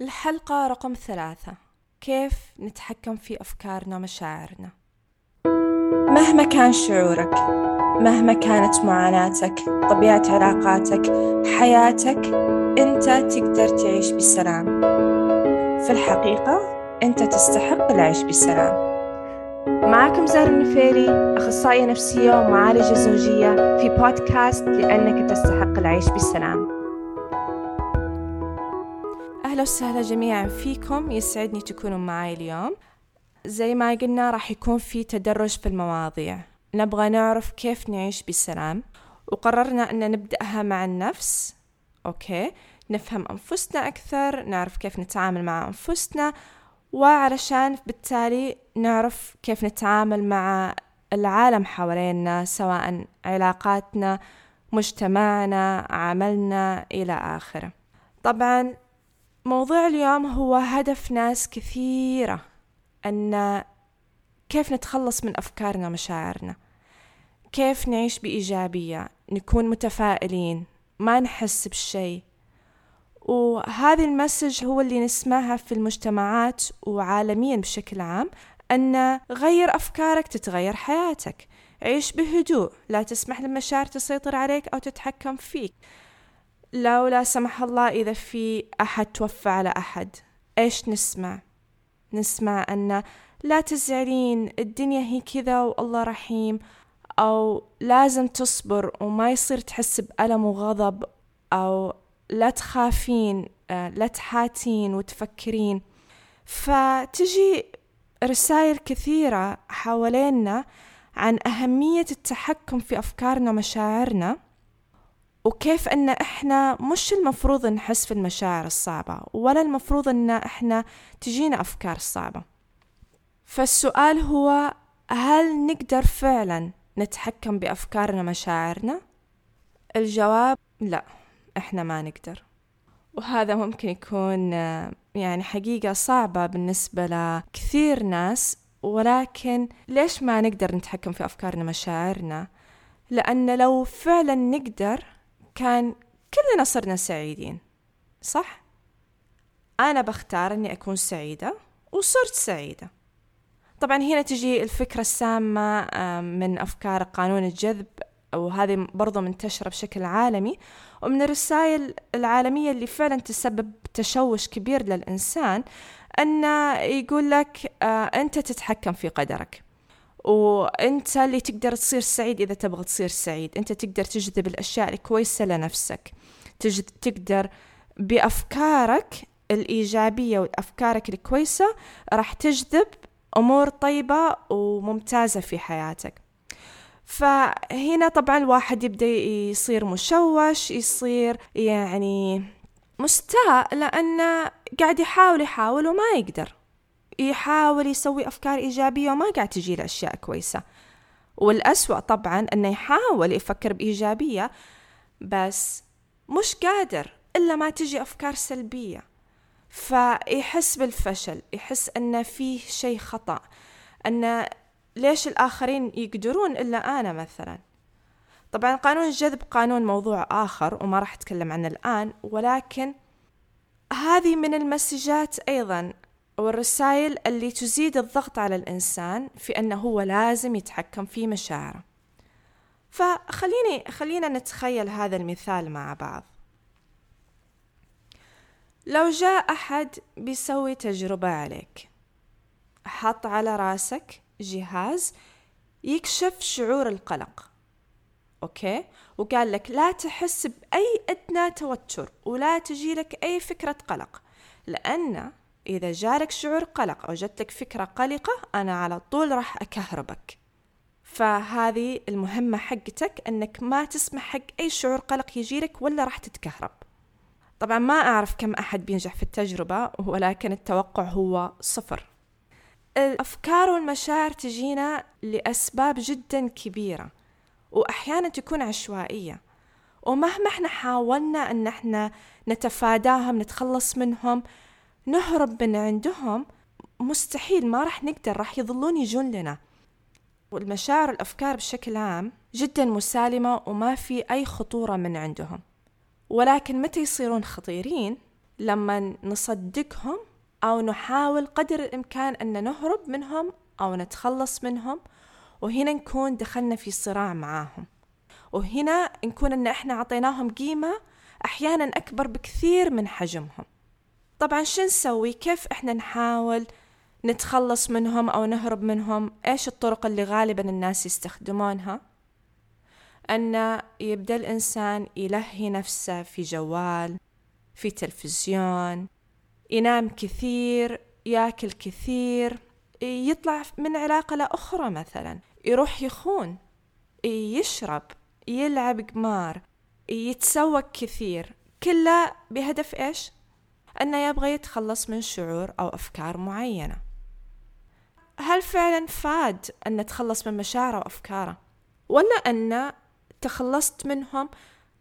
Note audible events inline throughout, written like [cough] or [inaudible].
الحلقة رقم ثلاثة. كيف نتحكم في أفكارنا ومشاعرنا؟ مهما كان شعورك مهما كانت معاناتك طبيعة علاقاتك حياتك أنت تقدر تعيش بسلام. في الحقيقة أنت تستحق العيش بسلام. معكم زهر النفيري أخصائية نفسية ومعالجة زوجية في بودكاست لأنك تستحق العيش بسلام. أهلا وسهلا جميعا فيكم. يسعدني تكونوا معي اليوم. زي ما قلنا راح يكون في تدرج في المواضيع. نبغى نعرف كيف نعيش بسلام. وقررنا أن نبدأها مع النفس. أوكي. نفهم أنفسنا أكثر نعرف كيف نتعامل مع أنفسنا وعلشان بالتالي نعرف كيف نتعامل مع العالم حوالينا سواء علاقاتنا مجتمعنا عملنا إلى آخره. طبعا موضوع اليوم هو هدف ناس كثيرة أن كيف نتخلص من أفكارنا ومشاعرنا. كيف نعيش بإيجابية نكون متفائلين ما نحس بشيء. وهذه المسج هو اللي نسمعها في المجتمعات وعالميا بشكل عام أن غير أفكارك تتغير حياتك. عيش بهدوء لا تسمح للمشاعر تسيطر عليك أو تتحكم فيك. لو لا سمح الله إذا في أحد توفى على أحد. إيش نسمع؟ نسمع أن لا تزعلين الدنيا هي كذا والله رحيم أو لازم تصبر وما يصير تحس بألم وغضب أو لا تخافين لا تحاتين وتفكرين. فتجي رسائل كثيرة حوالينا عن أهمية التحكم في أفكارنا ومشاعرنا. وكيف أن إحنا مش المفروض نحس في المشاعر الصعبة ولا المفروض أن إحنا تجينا أفكار صعبة فالسؤال هو هل نقدر فعلا نتحكم بأفكارنا ومشاعرنا؟ الجواب لا إحنا ما نقدر وهذا ممكن يكون يعني حقيقة صعبة بالنسبة لكثير ناس ولكن ليش ما نقدر نتحكم في أفكارنا ومشاعرنا؟ لأن لو فعلا نقدر كان كلنا صرنا سعيدين صح؟ أنا بختار أني أكون سعيدة وصرت سعيدة طبعا هنا تجي الفكرة السامة من أفكار قانون الجذب وهذه برضو منتشرة بشكل عالمي ومن الرسائل العالمية اللي فعلا تسبب تشوش كبير للإنسان أن يقول لك أنت تتحكم في قدرك وانت اللي تقدر تصير سعيد إذا تبغى تصير سعيد. انت تقدر تجذب الأشياء الكويسة لنفسك. تجد تقدر بأفكارك الإيجابية وأفكارك الكويسة راح تجذب أمور طيبة وممتازة في حياتك. فهنا طبعا الواحد يبدأ يصير مشوش يصير يعني مستاء لأنه قاعد يحاول يحاول وما يقدر. يحاول يسوي أفكار إيجابية وما قاعد تجي أشياء كويسة. والأسوأ طبعا أنه يحاول يفكر بإيجابية بس مش قادر إلا ما تجي أفكار سلبية. فيحس بالفشل يحس أن فيه شيء خطأ أن ليش الآخرين يقدرون إلا أنا مثلا. طبعا قانون الجذب قانون موضوع آخر وما راح أتكلم عنه الآن ولكن هذه من المسجات أيضا. والرسائل اللي تزيد الضغط على الإنسان في أنه هو لازم يتحكم في مشاعره. فخليني خلينا نتخيل هذا المثال مع بعض. لو جاء أحد بيسوي تجربة عليك حط على راسك جهاز يكشف شعور القلق أوكي؟ وقال لك لا تحس بأي أدنى توتر ولا تجي لك أي فكرة قلق لأن إذا جالك شعور قلق أو جتلك فكرة قلقة أنا على طول راح أكهربك. فهذه المهمة حقتك أنك ما تسمح حق أي شعور قلق يجيلك ولا راح تتكهرب. طبعا ما أعرف كم أحد بينجح في التجربة ولكن التوقع هو صفر. الأفكار والمشاعر تجينا لأسباب جدا كبيرة وأحيانا تكون عشوائية. ومهما إحنا حاولنا أن إحنا نتفاداهم نتخلص منهم نهرب من عندهم مستحيل ما راح نقدر راح يظلون يجون لنا. والمشاعر والأفكار بشكل عام جدا مسالمة وما في أي خطورة من عندهم. ولكن متى يصيرون خطيرين؟ لما نصدقهم أو نحاول قدر الإمكان أن نهرب منهم أو نتخلص منهم وهنا نكون دخلنا في صراع معاهم. وهنا نكون أن إحنا عطيناهم قيمة أحيانا أكبر بكثير من حجمهم. طبعا شو نسوي؟ كيف إحنا نحاول نتخلص منهم أو نهرب منهم؟ إيش الطرق اللي غالبا الناس يستخدمونها أن يبدأ الإنسان يلهي نفسه في جوال في تلفزيون ينام كثير يأكل كثير يطلع من علاقة لأخرى مثلا يروح يخون يشرب يلعب قمار يتسوق كثير كله بهدف إيش؟ أنه يبغى يتخلص من شعور أو أفكار معينة. هل فعلا فاد أن نتخلص من مشاعره وأفكاره ولا أن تخلصت منهم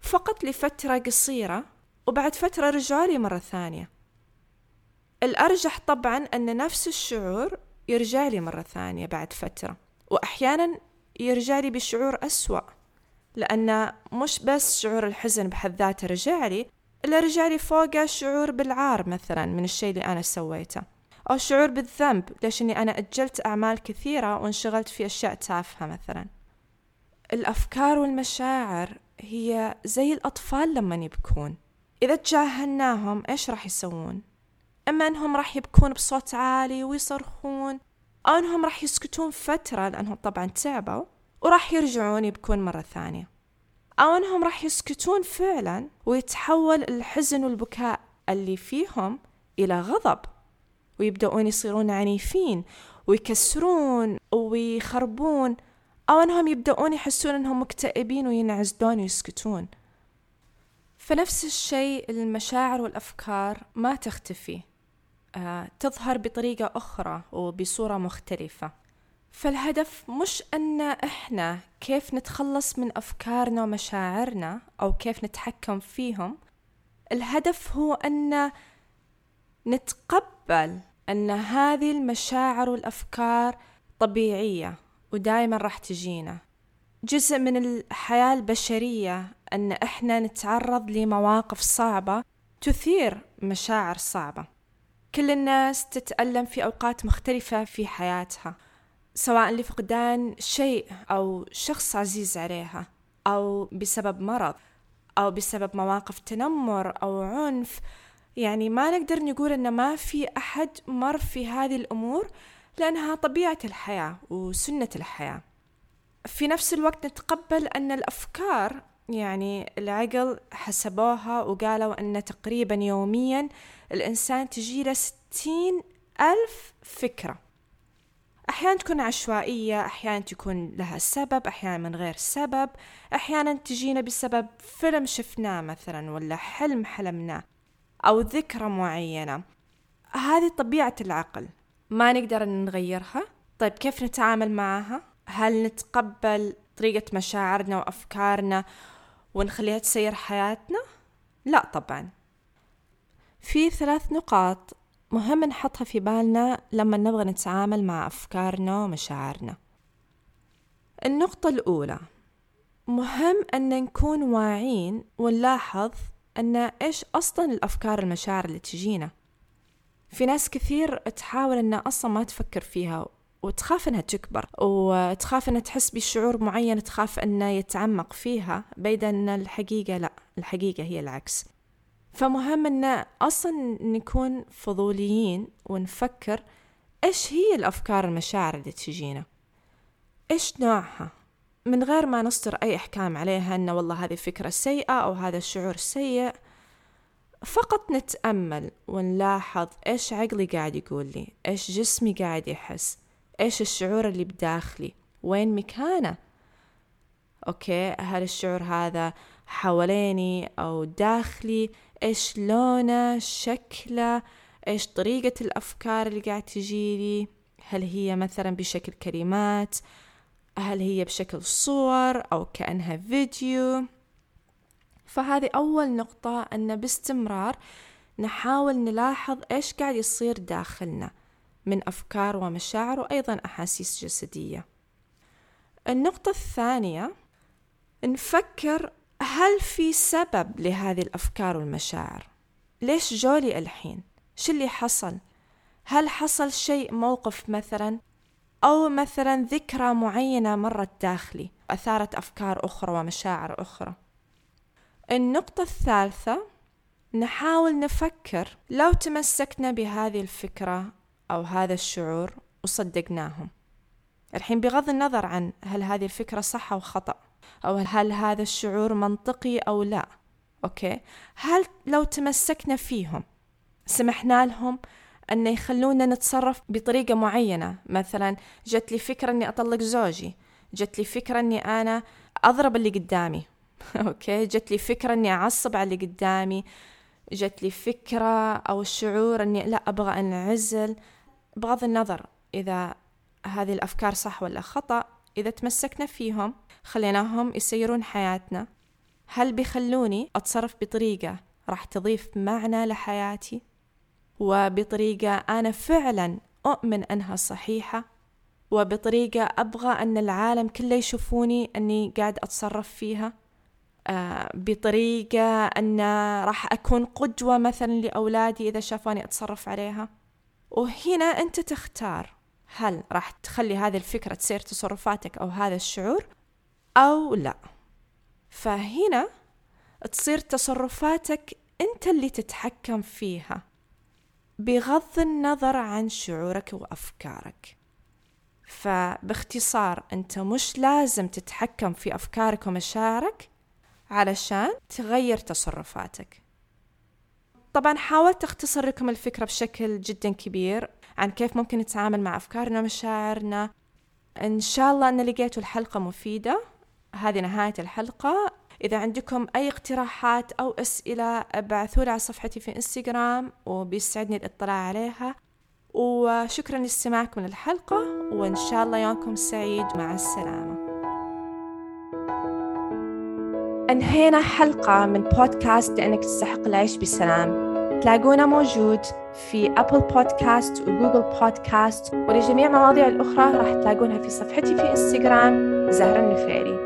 فقط لفترة قصيرة وبعد فترة رجعوا لي مرة ثانية؟ الأرجح طبعا أن نفس الشعور يرجع لي مرة ثانية بعد فترة وأحيانا يرجع لي بشعور أسوأ لأن مش بس شعور الحزن بحد ذاته رجع لي إلا رجع لي فوقه شعور بالعار مثلا من الشيء اللي أنا سويته أو شعور بالذنب ليش إني أنا أجلت أعمال كثيرة وانشغلت في أشياء تافهة مثلا. الأفكار والمشاعر هي زي الأطفال لما يبكون. إذا تجاهلناهم إيش راح يسوون؟ إما أنهم راح يبكون بصوت عالي ويصرخون أو أنهم راح يسكتون فترة لأنهم طبعا تعبوا وراح يرجعون يبكون مرة ثانية. أو أنهم راح يسكتون فعلا ويتحول الحزن والبكاء اللي فيهم إلى غضب ويبدأون يصيرون عنيفين ويكسرون ويخربون أو أنهم يبدأون يحسون أنهم مكتئبين وينعزلون ويسكتون. فنفس الشيء المشاعر والأفكار ما تختفي آه، تظهر بطريقة أخرى وبصورة مختلفة. فالهدف مش أن إحنا كيف نتخلص من أفكارنا ومشاعرنا أو كيف نتحكم فيهم. الهدف هو أن نتقبل أن هذه المشاعر والأفكار طبيعية ودائما راح تجينا. جزء من الحياة البشرية أن إحنا نتعرض لمواقف صعبة تثير مشاعر صعبة. كل الناس تتألم في أوقات مختلفة في حياتها. سواء لفقدان شيء أو شخص عزيز عليها أو بسبب مرض أو بسبب مواقف تنمر أو عنف. يعني ما نقدر نقول إن ما في أحد مر في هذه الأمور لأنها طبيعة الحياة وسنة الحياة. في نفس الوقت نتقبل أن الأفكار يعني العقل حسبوها وقالوا أن تقريبا يوميا الإنسان تجيله ستين ألف فكرة. أحيانا تكون عشوائية أحيانا تكون لها سبب أحيانا من غير سبب. أحيانا تجينا بسبب فيلم شفناه مثلا ولا حلم حلمناه أو ذكرى معينة. هذه طبيعة العقل. ما نقدر نغيرها؟ طيب كيف نتعامل معها؟ هل نتقبل طريقة مشاعرنا وأفكارنا ونخليها تسير حياتنا؟ لا طبعا. في ثلاث نقاط. مهم نحطها في بالنا لما نبغى نتعامل مع أفكارنا ومشاعرنا. النقطة الأولى. مهم أن نكون واعين ونلاحظ أن إيش أصلا الأفكار المشاعر اللي تجينا. في ناس كثير تحاول أنها أصلا ما تفكر فيها وتخاف إنها تكبر وتخاف إنها تحس بشعور معين تخاف إنه يتعمق فيها. بيد ان الحقيقة لا الحقيقة هي العكس. فمهم إن أصلا نكون فضوليين ونفكر إيش هي الأفكار المشاعر اللي تجينا. إيش نوعها؟ من غير ما نصدر أي إحكام عليها إن والله هذه فكرة سيئة أو هذا الشعور سيء فقط نتأمل ونلاحظ إيش عقلي قاعد يقول لي إيش جسمي قاعد يحس إيش الشعور اللي بداخلي وين مكانه؟ أوكي هل الشعور هذا حواليني أو داخلي إيش لونه شكله إيش طريقة الأفكار اللي قاعد تجيلي هل هي مثلا بشكل كلمات؟ هل هي بشكل صور أو كأنها فيديو؟ فهذه أول نقطة أن باستمرار نحاول نلاحظ إيش قاعد يصير داخلنا من أفكار ومشاعر وأيضا أحاسيس جسدية. النقطة الثانية نفكر هل في سبب لهذه الأفكار والمشاعر؟ ليش جولي الحين؟ شو اللي حصل؟ هل حصل شيء موقف مثلا؟ أو مثلا ذكرى معينة مرت داخلي أثارت أفكار أخرى ومشاعر أخرى؟ النقطة الثالثة نحاول نفكر لو تمسكنا بهذه الفكرة أو هذا الشعور وصدقناهم. الحين بغض النظر عن هل هذه الفكرة صح أو خطأ. أو هل هذا الشعور منطقي أو لا. أوكي؟ هل لو تمسكنا فيهم سمحنا لهم أن يخلونا نتصرف بطريقة معينة؟ مثلا جت لي فكرة أني أطلق زوجي جت لي فكرة أني أنا أضرب اللي قدامي. [laughs] أوكي؟ جت لي فكرة أني أعصب على اللي قدامي جت لي فكرة أو الشعور أني لا أبغى أنعزل. بغض النظر إذا هذه الأفكار صح ولا خطأ إذا تمسكنا فيهم خليناهم يسيرون حياتنا. هل بيخلوني أتصرف بطريقة راح تضيف معنى لحياتي؟ وبطريقة أنا فعلا أؤمن أنها صحيحة؟ وبطريقة أبغى أن العالم كله يشوفوني أني قاعد أتصرف فيها؟ آه بطريقة أن راح أكون قدوة مثلا لأولادي إذا شافوني أتصرف عليها؟ وهنا أنت تختار. هل راح تخلي هذه الفكرة تصير تصرفاتك أو هذا الشعور؟ أو لا. فهنا تصير تصرفاتك أنت اللي تتحكم فيها بغض النظر عن شعورك وأفكارك. فباختصار أنت مش لازم تتحكم في أفكارك ومشاعرك علشان تغير تصرفاتك. طبعا حاولت أختصر لكم الفكرة بشكل جدا كبير. عن كيف ممكن نتعامل مع أفكارنا ومشاعرنا. إن شاء الله أن لقيتوا الحلقة مفيدة. هذه نهاية الحلقة. إذا عندكم أي اقتراحات أو أسئلة ابعثوا لي على صفحتي في إنستغرام وبيسعدني الاطلاع عليها. وشكرا لاستماعكم للحلقة وإن شاء الله يومكم سعيد. مع السلامة. انهينا حلقة من بودكاست لأنك تستحق العيش بسلام. تلاقونا موجود. في أبل بودكاست وجوجل بودكاست ولجميع مواضيع الأخرى راح تلاقونها في صفحتي في انستغرام زهرة النفيري.